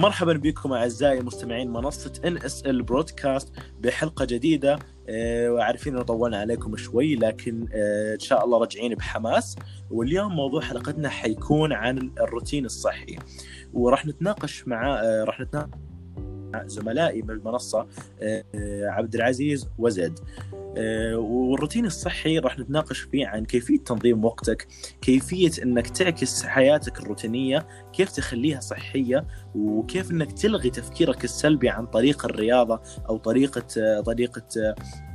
مرحبا بكم أعزائي مستمعين منصة NSL broadcast بحلقة جديدة. آه، وعارفين إنه طولنا عليكم شوي لكن آه، إن شاء الله راجعين بحماس. واليوم موضوع حلقتنا حيكون عن الروتين الصحي. وراح نتناقش مع آه، راح نتناقش زملائي بالمنصة عبد العزيز وزيد. آه، والروتين الصحي راح نتناقش فيه عن كيفية تنظيم وقتك كيفية أنك تعكس حياتك الروتينية كيف تخليها صحية وكيف أنك تلغي تفكيرك السلبي عن طريق الرياضة أو طريقة آه، طريقة آه،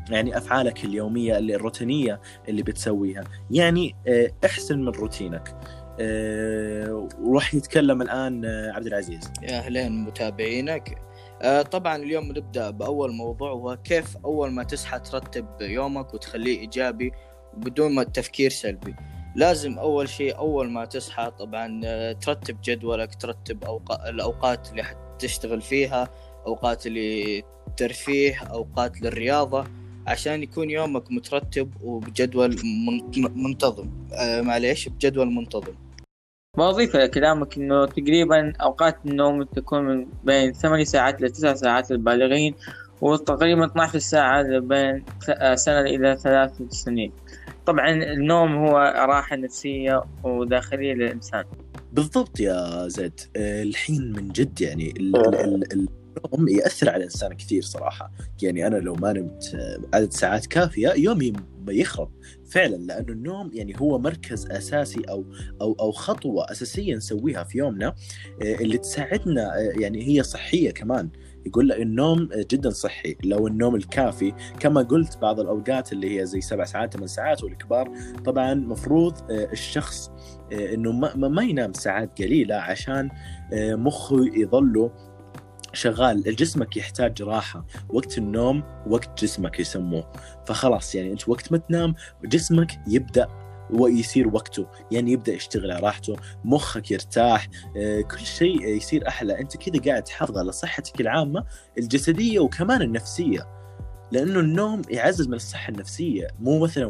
يعني أفعالك اليومية اللي الروتينية اللي بتسويها. يعني أحسن من روتينك. وراح يتكلم الآن عبد العزيز. يا أهلين متابعينك. آه، طبعا اليوم نبدأ بأول موضوع وهو كيف أول ما تصحى ترتب يومك وتخليه إيجابي وبدون ما تفكير سلبي. لازم أول شيء أول ما تصحى طبعا آه، ترتب جدولك ترتب أوقات الأوقات اللي حتشتغل فيها أوقات اللي ترفيه أوقات للرياضة عشان يكون يومك مترتب وبجدول منتظم. آه معليش بجدول منتظم. بضيف إلى كلامك إنه تقريبا أوقات النوم تكون من بين ثماني ساعات إلى تسع ساعات للبالغين وتقريبا 12 ساعة بين سنة إلى ثلاث سنين. طبعا النوم هو راحة نفسية وداخلية للإنسان. بالضبط يا زيد. الحين من جد يعني النوم يأثر على الإنسان كثير صراحة. يعني أنا لو ما نمت عدد ساعات كافية يومي يخرب. فعلا لأنه النوم يعني هو مركز أساسي أو أو أو خطوة أساسية نسويها في يومنا آه، اللي تساعدنا آه، يعني هي صحية كمان. يقول لك النوم جدا صحي. لو النوم الكافي كما قلت بعض الأوقات اللي هي زي سبع ساعات ثمان ساعات والكبار طبعا مفروض آه، الشخص إنه ما, ما ينام ساعات قليلة عشان مخه يظله شغال جسمك يحتاج راحة وقت النوم وقت جسمك يسموه. فخلاص يعني أنت وقت ما تنام جسمك يبدأ ويصير وقته يعني يبدأ يشتغل على راحته مخك يرتاح آه، كل شيء يصير أحلى. أنت كذا قاعد تحافظ على صحتك العامة الجسدية وكمان النفسية. لأنه النوم يعزز من الصحة النفسية. مو مثلا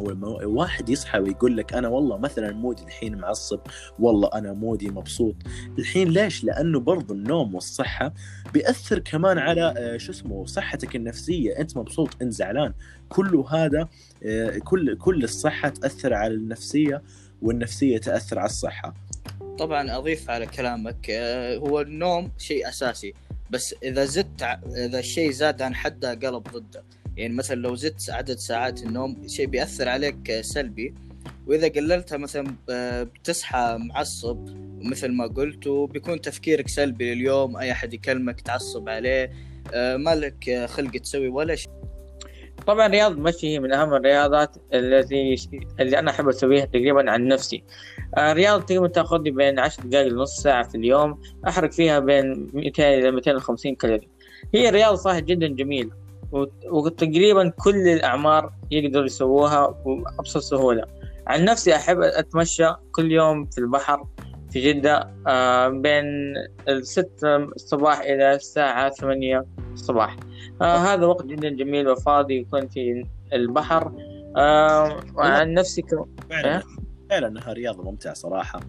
واحد يصحى ويقول لك أنا والله مثلا مودي الحين معصب والله أنا مودي مبسوط. الحين ليش؟ لأنه برضو النوم والصحة بيأثر كمان على آه، شو اسمه صحتك النفسية. أنت مبسوط أنت زعلان. كله هذا آه، كل كل الصحة تأثر على النفسية والنفسية تأثر على الصحة. طبعا أضيف على كلامك آه، هو النوم شيء أساسي. بس إذا زدت إذا الشيء زاد عن حده قلب ضده. يعني مثلا لو زدت عدد ساعات النوم شيء بيأثر عليك سلبي. وإذا قللتها مثلا آه، بتصحى معصب مثل ما قلت وبيكون تفكيرك سلبي لليوم أي أحد يكلمك تعصب عليه آه، ما لك خلق تسوي ولا شيء. طبعا رياض المشي من أهم الرياضات التي اللي أنا أحب أسويها تقريبا عن نفسي. الرياضة آه، تقريبا تاخذ لي بين 10 دقائق لنص ساعة في اليوم احرق فيها بين 200 إلى 250 كالوري. هي رياضة صراحة جدا جميلة. وتقريبا كل الأعمار يقدروا يسووها بأبسط سهولة. عن نفسي أحب أتمشى كل يوم في البحر في جدة آه، بين الستة الصباح إلى الساعة ثمانية الصباح. آه، هذا وقت جدا جميل وفاضي يكون في البحر. آه، عن نفسي فعلا فعلا إنها رياضة ممتعة صراحة.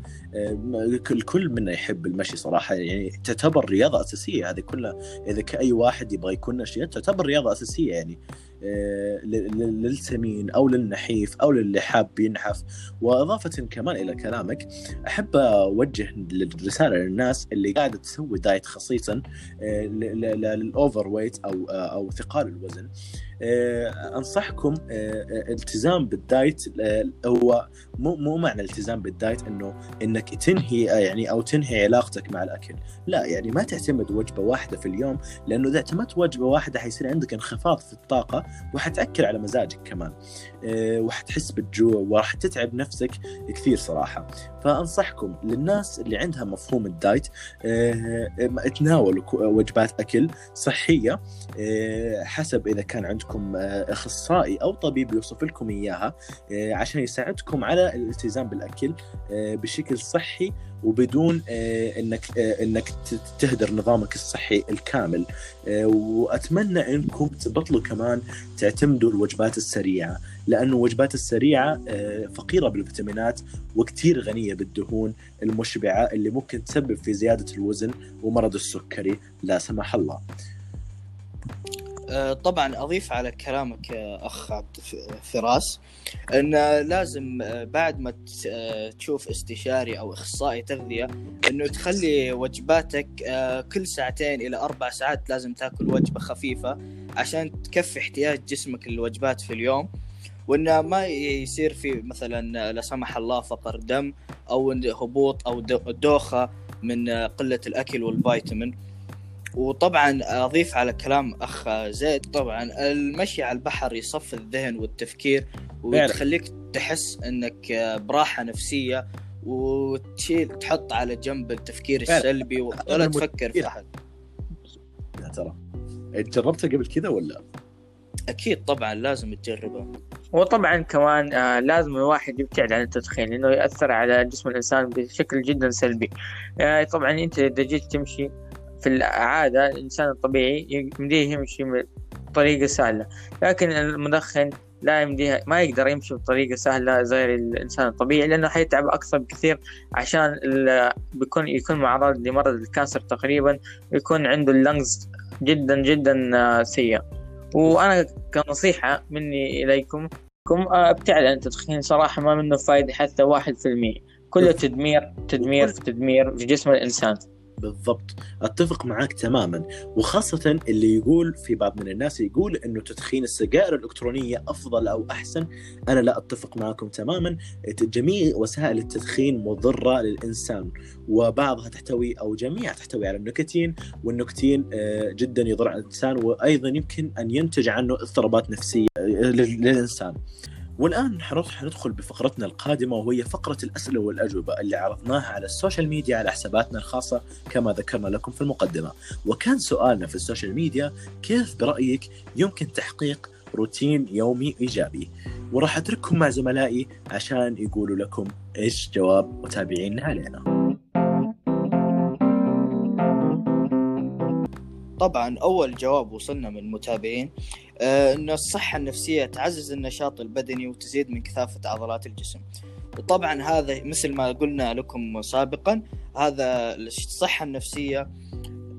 الكل منا يحب المشي صراحة يعني تعتبر رياضة أساسية. هذه كلها إذا كاي واحد يبغى يكون نشيط تعتبر رياضة أساسية يعني. آه، للسمين أو للنحيف أو للي حاب ينحف. وإضافة كمان إلى كلامك أحب أوجه الرساله للناس اللي قاعدة تسوي دايت خصيصا آه، لل overweight أو أو ثقال الوزن. آه، أنصحكم التزام بال diet هو مو مو معنى الالتزام بال diet إنه إنك تنهي يعني أو تنهي علاقتك مع الأكل. لا يعني ما تعتمد وجبة واحدة في اليوم لأنه إذا اعتمدت وجبة واحدة حيصير عندك انخفاض في الطاقة وحتأكل على مزاجك كمان. آه، وحتحس بالجوع وراح تتعب نفسك كثير صراحة. فأنصحكم للناس اللي عندها مفهوم الدايت آه، تناولوا وجبات أكل صحية آه، حسب إذا كان عندكم أخصائي أو طبيب يوصف لكم إياها عشان يساعدكم على الالتزام بالأكل بشكل صحي وبدون آه، إنك آه، إنك تهدر نظامك الصحي الكامل آه، وأتمنى إنكم تبطلوا كمان تعتمدوا الوجبات السريعة لأنه الوجبات السريعة فقيرة بالفيتامينات وكثير غنية بالدهون المشبعة اللي ممكن تسبب في زيادة الوزن ومرض السكري لا سمح الله. آه، طبعا أضيف على كلامك أخ عبد فراس إن لازم آه، بعد ما آه، تشوف استشاري أو إخصائي تغذية إنه تخلي وجباتك كل ساعتين إلى أربع ساعات لازم تاكل وجبة خفيفة عشان تكفي احتياج جسمك للوجبات في اليوم. وانه ما يصير في مثلا لا سمح الله فقر دم أو هبوط أو دوخة من قلة الأكل والفيتامين. وطبعا أضيف على كلام أخ زيد طبعا المشي على البحر يصفي الذهن والتفكير وتخليك تحس إنك براحة نفسية وتشيل تحط على جنب التفكير السلبي ولا تفكر في أحد. ترى. جربتها قبل كذا ولا؟ أكيد طبعا لازم تجربه وطبعا كمان آه لازم الواحد يبتعد عن التدخين لأنه يأثر على جسم الإنسان بشكل جدا سلبي. آه طبعا أنت إذا جيت تمشي في العادة الإنسان الطبيعي يمديه يمشي بطريقة سهلة. لكن المدخن لا يمديها ما يقدر يمشي بطريقة سهلة زي الإنسان الطبيعي لأنه حيتعب أكثر بكثير عشان بيكون يكون معرض لمرض الكانسر تقريبا يكون عنده اللنجز جدا جدا آه، سيء. وأنا كنصيحة مني إليكم ابتعد عن التدخين صراحة ما منه فايدة حتى واحد في المية. كله تدمير تدمير في تدمير في جسم الإنسان. بالضبط. أتفق معك تماما. وخاصة اللي يقول في بعض من الناس يقول إنه تدخين السجائر الإلكترونية أفضل أو أحسن. أنا لا أتفق معكم تماما. جميع وسائل التدخين مضرة للإنسان وبعضها تحتوي أو جميعها تحتوي على النيكوتين والنيكوتين آه، جدا يضر على الإنسان وأيضا يمكن أن ينتج عنه اضطرابات نفسية آه، للإنسان. والآن حنروح حندخل بفقرتنا القادمة وهي فقرة الأسئلة والأجوبة اللي عرضناها على ال social media على حساباتنا الخاصة كما ذكرنا لكم في المقدمة. وكان سؤالنا في ال social media كيف برأيك يمكن تحقيق روتين يومي إيجابي؟ وراح أترككم مع زملائي عشان يقولوا لكم إيش جواب متابعينا علينا. طبعا أول جواب وصلنا من المتابعين آه انه الصحة النفسية تعزز النشاط البدني وتزيد من كثافة عضلات الجسم. وطبعا هذا مثل ما قلنا لكم سابقا هذا الصحة النفسية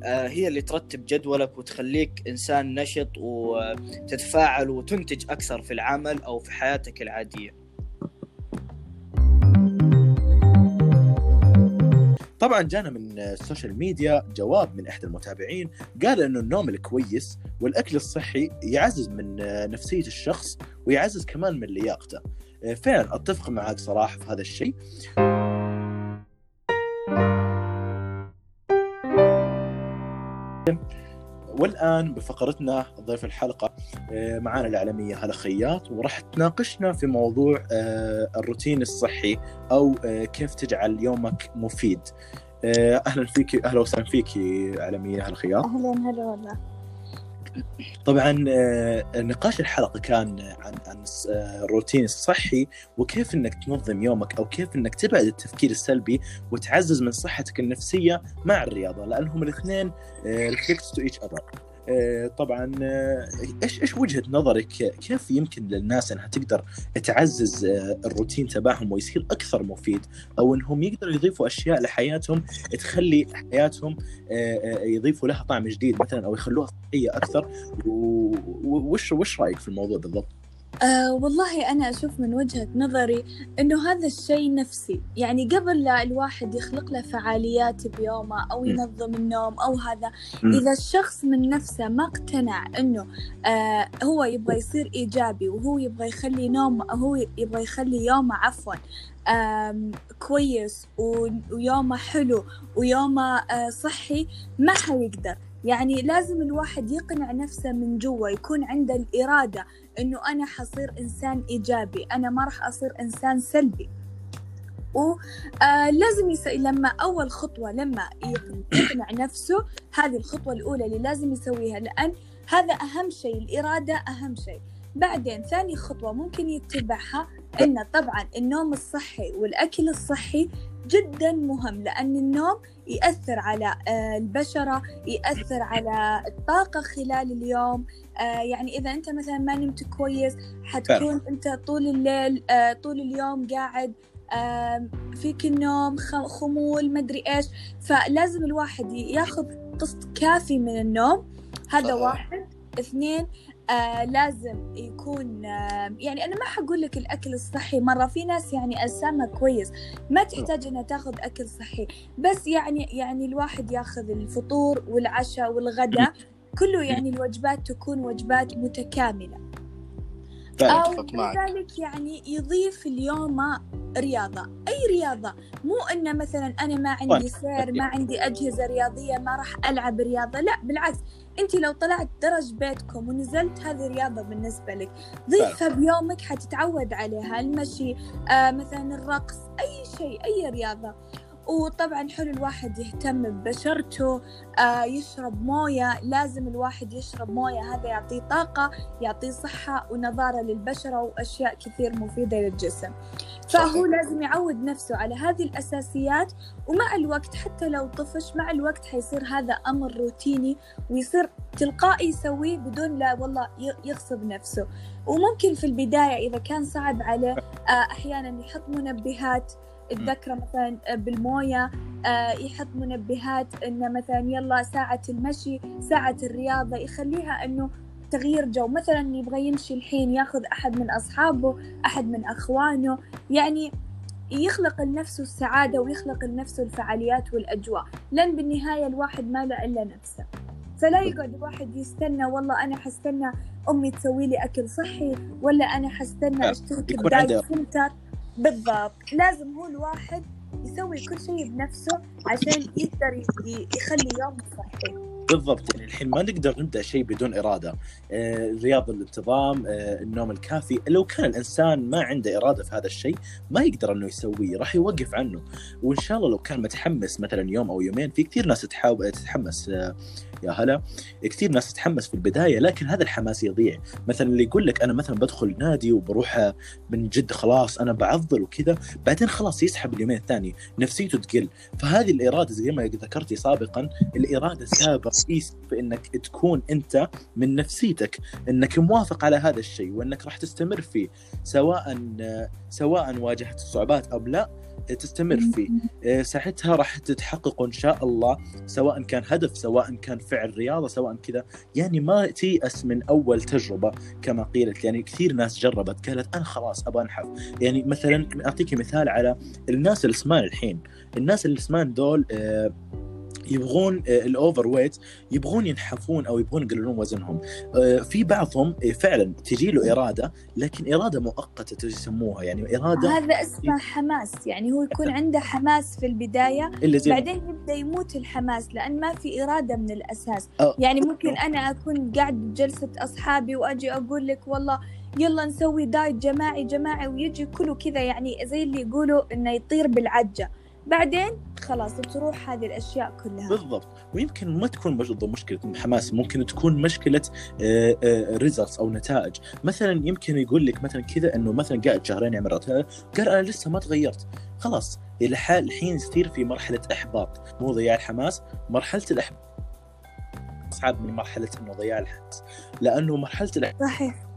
آه هي اللي ترتب جدولك وتخليك إنسان نشط وتتفاعل وتنتج أكثر في العمل أو في حياتك العادية. طبعا جانا من ال social media جواب من احد المتابعين قال إنه النوم الكويس والأكل الصحي يعزز من نفسية الشخص ويعزز كمان من لياقته. فعلا أتفق معك صراحة في هذا الشيء. والآن بفقرتنا ضيف الحلقة آه، معنا الإعلامية هلا خياط وراح تناقشنا في موضوع آه، الروتين الصحي أو آه، كيف تجعل يومك مفيد. أهلا فيك أهلا وسهلا فيك إعلامية هلا خياط. أهلا هلا والله. طبعا نقاش الحلقة كان عن عن الروتين الصحي وكيف إنك تنظم يومك أو كيف إنك تبعد التفكير السلبي وتعزز من صحتك النفسية مع الرياضة لأنهم الاثنين reflect to each other طبعا آه، إيش إيش وجهة نظرك؟ كيف يمكن للناس إنها تقدر تعزز آه، الروتين تبعهم ويصير أكثر مفيد؟ أو إنهم يقدروا يضيفوا أشياء لحياتهم تخلي حياتهم آه، يضيفوا لها طعم جديد مثلا أو يخلوها صحية أكثر؟ وش وش رأيك في الموضوع بالضبط؟ أه والله أنا أشوف من وجهة نظري إنه هذا الشيء نفسي. يعني قبل لا الواحد يخلق له فعاليات بيومه أو ينظم النوم أو هذا إذا الشخص من نفسه ما اقتنع إنه آه هو يبغى يصير إيجابي وهو يبغى يخلي نوم هو يبغى يخلي يومه عفوا كويس ويومه حلو ويومه آه صحي ما حيقدر. يعني لازم الواحد يقنع نفسه من جوا يكون عنده الإرادة إنه أنا حصير إنسان إيجابي أنا ما راح أصير إنسان سلبي. ولازم آه يس... لما أول خطوة لما يقنع نفسه هذه الخطوة الأولى اللي لازم يسويها لأن هذا أهم شيء الإرادة أهم شيء. بعدين ثاني خطوة ممكن يتبعها إن طبعا النوم الصحي والأكل الصحي جدا مهم لأن النوم يأثر على آه، البشرة يأثر على الطاقة خلال اليوم. آه، يعني إذا أنت مثلا ما نمت كويس حتكون أنت طول الليل آه، طول اليوم قاعد فيك النوم خمول مدري إيش. فلازم الواحد ياخذ قسط كافي من النوم. هذا واحد. اثنين آه لازم يكون آه يعني أنا ما حقول لك الأكل الصحي. مرة في ناس يعني أجسامها كويس ما تحتاج إنها تاخذ أكل صحي. بس يعني يعني الواحد ياخذ الفطور والعشاء والغداء كله يعني الوجبات تكون وجبات متكاملة. أو كذلك يعني يضيف اليوم رياضة. أي رياضة؟ مو أنه مثلا أنا ما عندي سير ما عندي أجهزة رياضية ما راح ألعب رياضة. لا بالعكس. أنت لو طلعت درج بيتكم ونزلت هذه رياضة بالنسبة لك ضيفها بيومك حتتعود عليها المشي آه مثلا الرقص أي شيء أي رياضة. وطبعا حلو الواحد يهتم ببشرته آه يشرب موية لازم الواحد يشرب موية هذا يعطيه طاقة يعطيه صحة ونظارة للبشرة وأشياء كثير مفيدة للجسم. فهو لازم يعود نفسه على هذه الأساسيات ومع الوقت حتى لو طفش مع الوقت حيصير هذا أمر روتيني ويصير تلقائي يسويه بدون لا والله يغصب نفسه. وممكن في البداية إذا كان صعب عليه آه أحيانا يحط منبهات تذكره مثلا بالموية آه، يحط منبهات إنه مثلا يلا ساعة المشي ساعة الرياضة يخليها إنه تغيير جو. مثلا يبغى يمشي الحين ياخذ أحد من أصحابه أحد من أخوانه يعني يخلق لنفسه السعادة ويخلق لنفسه الفعاليات والأجواء. لأن بالنهاية الواحد ما له إلا نفسه. فلا يقعد الواحد يستنى والله أنا حستنى أمي تسوي لي أكل صحي ولا أنا حستنى أشترك بدايت سنتر بالضبط. لازم هو الواحد يسوي كل شيء بنفسه عشان يقدر يخلي يوم صحي. بالضبط. يعني الحين ما نقدر نبدأ شيء بدون إرادة. آه، الرياضه الانتظام آه، النوم الكافي. لو كان الانسان ما عنده إرادة في هذا الشيء ما يقدر إنه يسويه راح يوقف عنه. وإن شاء الله لو كان متحمس مثلا يوم أو يومين في كثير ناس تحاول تتحمس آه، يا هلا. كثير ناس تتحمس في البداية لكن هذا الحماس يضيع. مثلا اللي يقول لك أنا مثلا بدخل نادي وبروح من جد خلاص أنا بعضل وكذا بعدين خلاص يسحب اليومين الثاني نفسيته تقل. فهذه الإرادة زي ما ذكرتي سابقا الإرادة سبب رئيسي في إنك تكون أنت من نفسيتك إنك موافق على هذا الشيء وإنك راح تستمر فيه سواء سواء واجهت الصعوبات أو لا تستمر فيه. آه، ساعتها راح تتحقق إن شاء الله سواء كان هدف سواء كان فعل رياضة سواء كذا. يعني ما تيأس من أول تجربة كما قيلت. يعني كثير ناس جربت قالت أنا خلاص أبغى أنحف. يعني مثلا أعطيك مثال على الناس السمان الحين. الناس السمان دول آه يبغون آه، الاوفر ويت يبغون ينحفون أو يبغون يقللون وزنهم. آه، في بعضهم آه، فعلا تجي له إرادة لكن إرادة مؤقتة يسموها. يعني إرادة هذا اسمه حماس. يعني هو يكون عنده حماس في البداية بعدين يبدأ يموت الحماس لأن ما في إرادة من الأساس. يعني ممكن أنا أكون قاعد بجلسة أصحابي وأجي أقول لك والله يلا نسوي diet جماعي جماعي ويجي كله كذا. يعني زي اللي يقولوا إنه يطير بالعجة. بعدين خلاص تروح هذه الأشياء كلها. بالضبط. ويمكن ما تكون برضه مشكلة حماس ممكن تكون مشكلة results آه، آه، أو نتائج. مثلا يمكن يقول لك مثلا كذا إنه مثلا قاعد شهرين يعمل قال أنا لسه ما تغيرت. خلاص الحين يصير في مرحلة إحباط. مو ضياع الحماس مرحلة الإحباط. أصعب من مرحلة إنه ضياع الحماس. لأنه مرحلة الإحباط صحيح.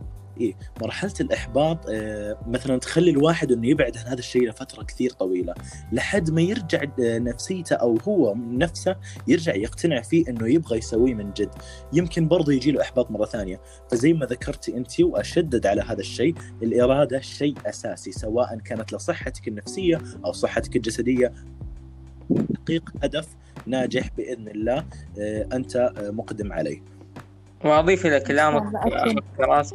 إيه مرحلة الإحباط آه مثلا تخلي الواحد إنه يبعد عن هذا الشيء لفترة كثير طويلة لحد ما يرجع آه، نفسيته أو هو نفسه يرجع يقتنع فيه إنه يبغى يسويه من جد. يمكن برضه يجي له إحباط مرة ثانية. فزي ما ذكرتي أنت وأشدد على هذا الشيء الإرادة شيء أساسي سواء كانت لصحتك النفسية أو صحتك الجسدية. تحقيق هدف ناجح بإذن الله آه، أنت مقدم عليه. وأضيف إلى كلامك فراس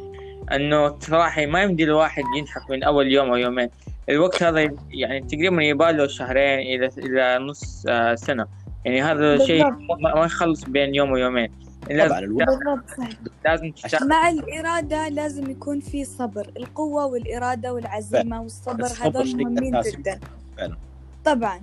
انه صراحة ما يمدي الواحد ينحف من أول يوم أو يومين. الوقت هذا يعني تقريبا يباله شهرين إلى إلى نص آه، سنة. يعني هذا شيء ما يخلص بين يوم ويومين. طبعا الوقت لازم تشتغل. مع الإرادة لازم يكون في صبر. القوة والإرادة والعزيمة والصبر هذول مهمين جدا. فعلا. طبعا.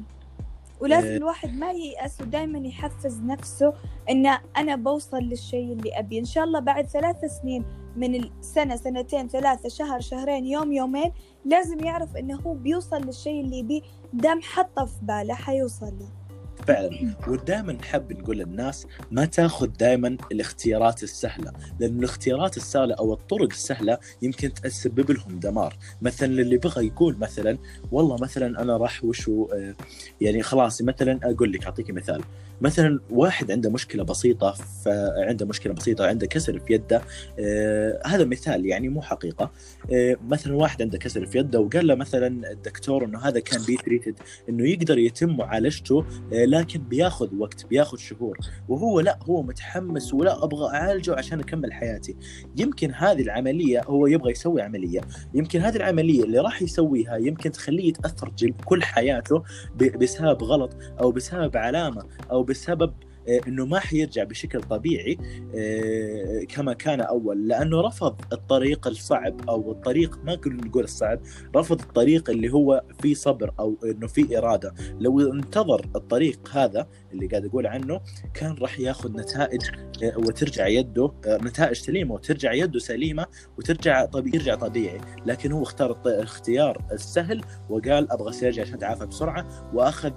ولازم إيه. الواحد ما ييأس ودائما يحفز نفسه إن أنا بوصل للشيء اللي أبي. إن شاء الله بعد ثلاث سنين من السنة سنتين ثلاثة شهر شهرين يوم يومين لازم يعرف إنه هو بيوصل للشيء اللي يبيه دام حطه في باله حيوصل له. فعلا. ودائما نحب نقول للناس ما تاخذ دائما الاختيارات السهلة لأن الاختيارات السهلة أو الطرق السهلة يمكن تسبب لهم دمار. مثلا اللي بغى يقول مثلا والله مثلا أنا راح وشو آه، يعني خلاص مثلا أقول لك أعطيك مثال. مثلا واحد عنده مشكلة بسيطة فعنده مشكلة بسيطة عنده كسر في يده آه هذا مثال يعني مو حقيقة. آه مثلا واحد عنده كسر في يده وقال له مثلا الدكتور إنه هذا كان بي تريتد إنه يقدر يتم معالجته آه لكن بياخذ وقت بياخذ شهور. وهو لا هو متحمس ولا أبغى أعالجه عشان أكمل حياتي. يمكن هذه العملية هو يبغى يسوي عملية. يمكن هذه العملية اللي راح يسويها يمكن تخليه يتأثر كل حياته بسبب غلط أو بسبب علامة أو بسبب إنه ما حيرجع بشكل طبيعي آه، كما كان أول. لأنه رفض الطريق الصعب أو الطريق ما نقول الصعب رفض الطريق اللي هو فيه صبر أو إنه فيه إرادة. لو انتظر الطريق هذا اللي قاعد أقول عنه كان راح ياخذ نتائج آه، وترجع يده نتائج سليمة وترجع يده سليمة وترجع طبيعي يرجع طبيعي. لكن هو اختار الاختيار السهل وقال أبغى استرجع عشان أتعافى بسرعة وأخذ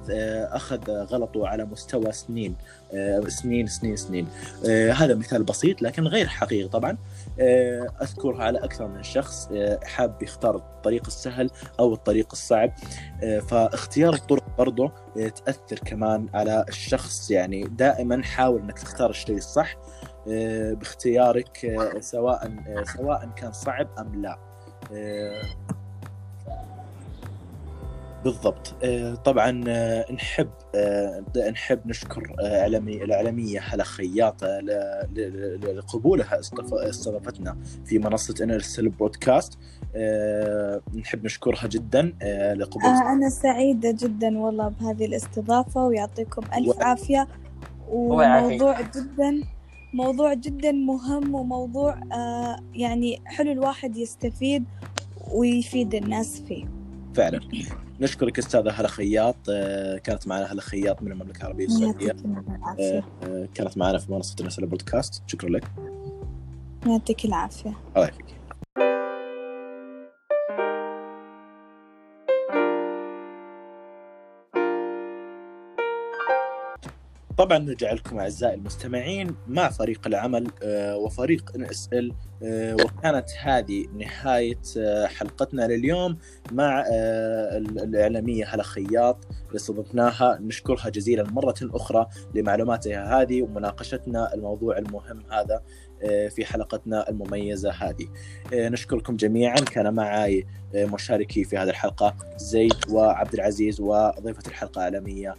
أخذ غلطه على مستوى سنين. آه، سنين سنين سنين. آه، هذا مثال بسيط لكن غير حقيقي طبعا. آه، أذكرها على أكثر من شخص حاب يختار الطريق السهل أو الطريق الصعب. فاختيار الطرق برضه تأثر كمان على الشخص. يعني دائما حاول إنك تختار الشيء الصح باختيارك سواء سواء كان صعب أم لا. بالضبط. آه، طبعا آه، نحب آه، نحب نشكر اعلامي الإعلامية حلا خياط لقبولها استضافتنا في منصة إنرسل بودكاست. نحب نشكرها جدا لقبول. أنا سعيدة جدا والله بهذه الاستضافة ويعطيكم ألف و... عافية. وموضوع جدا موضوع جدا مهم وموضوع يعني حلو الواحد يستفيد ويفيد الناس فيه. فعلا. نشكرك أستاذة هلا خياط آه، كانت معنا هلا خياط من المملكة العربية السعودية. آه، آه، كانت معنا في منصة الناس بودكاست. شكرا لك. يعطيك العافية. الله يعافيك. طبعا نرجع لكم أعزائي المستمعين مع فريق العمل وفريق إن إس إل آه، وكانت هذه نهاية آه، حلقتنا لليوم مع آه، الإعلامية هلا خياط اللي استضفناها. نشكرها جزيلا مرة أخرى لمعلوماتها هذه ومناقشتنا الموضوع المهم هذا في حلقتنا المميزة هذه. نشكركم جميعا. كان معي مشاركي في هذه الحلقة زيد وعبد العزيز وضيفة الحلقة الإعلامية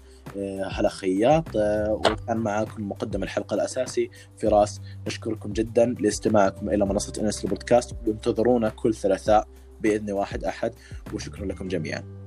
هلا خياط وكان معكم مقدم الحلقة الأساسي. فراس نشكركم جدا لاستماعكم إلى منصة انس البودكاست وانتظرونا كل ثلاثاء بإذن واحد أحد وشكرا لكم جميعا.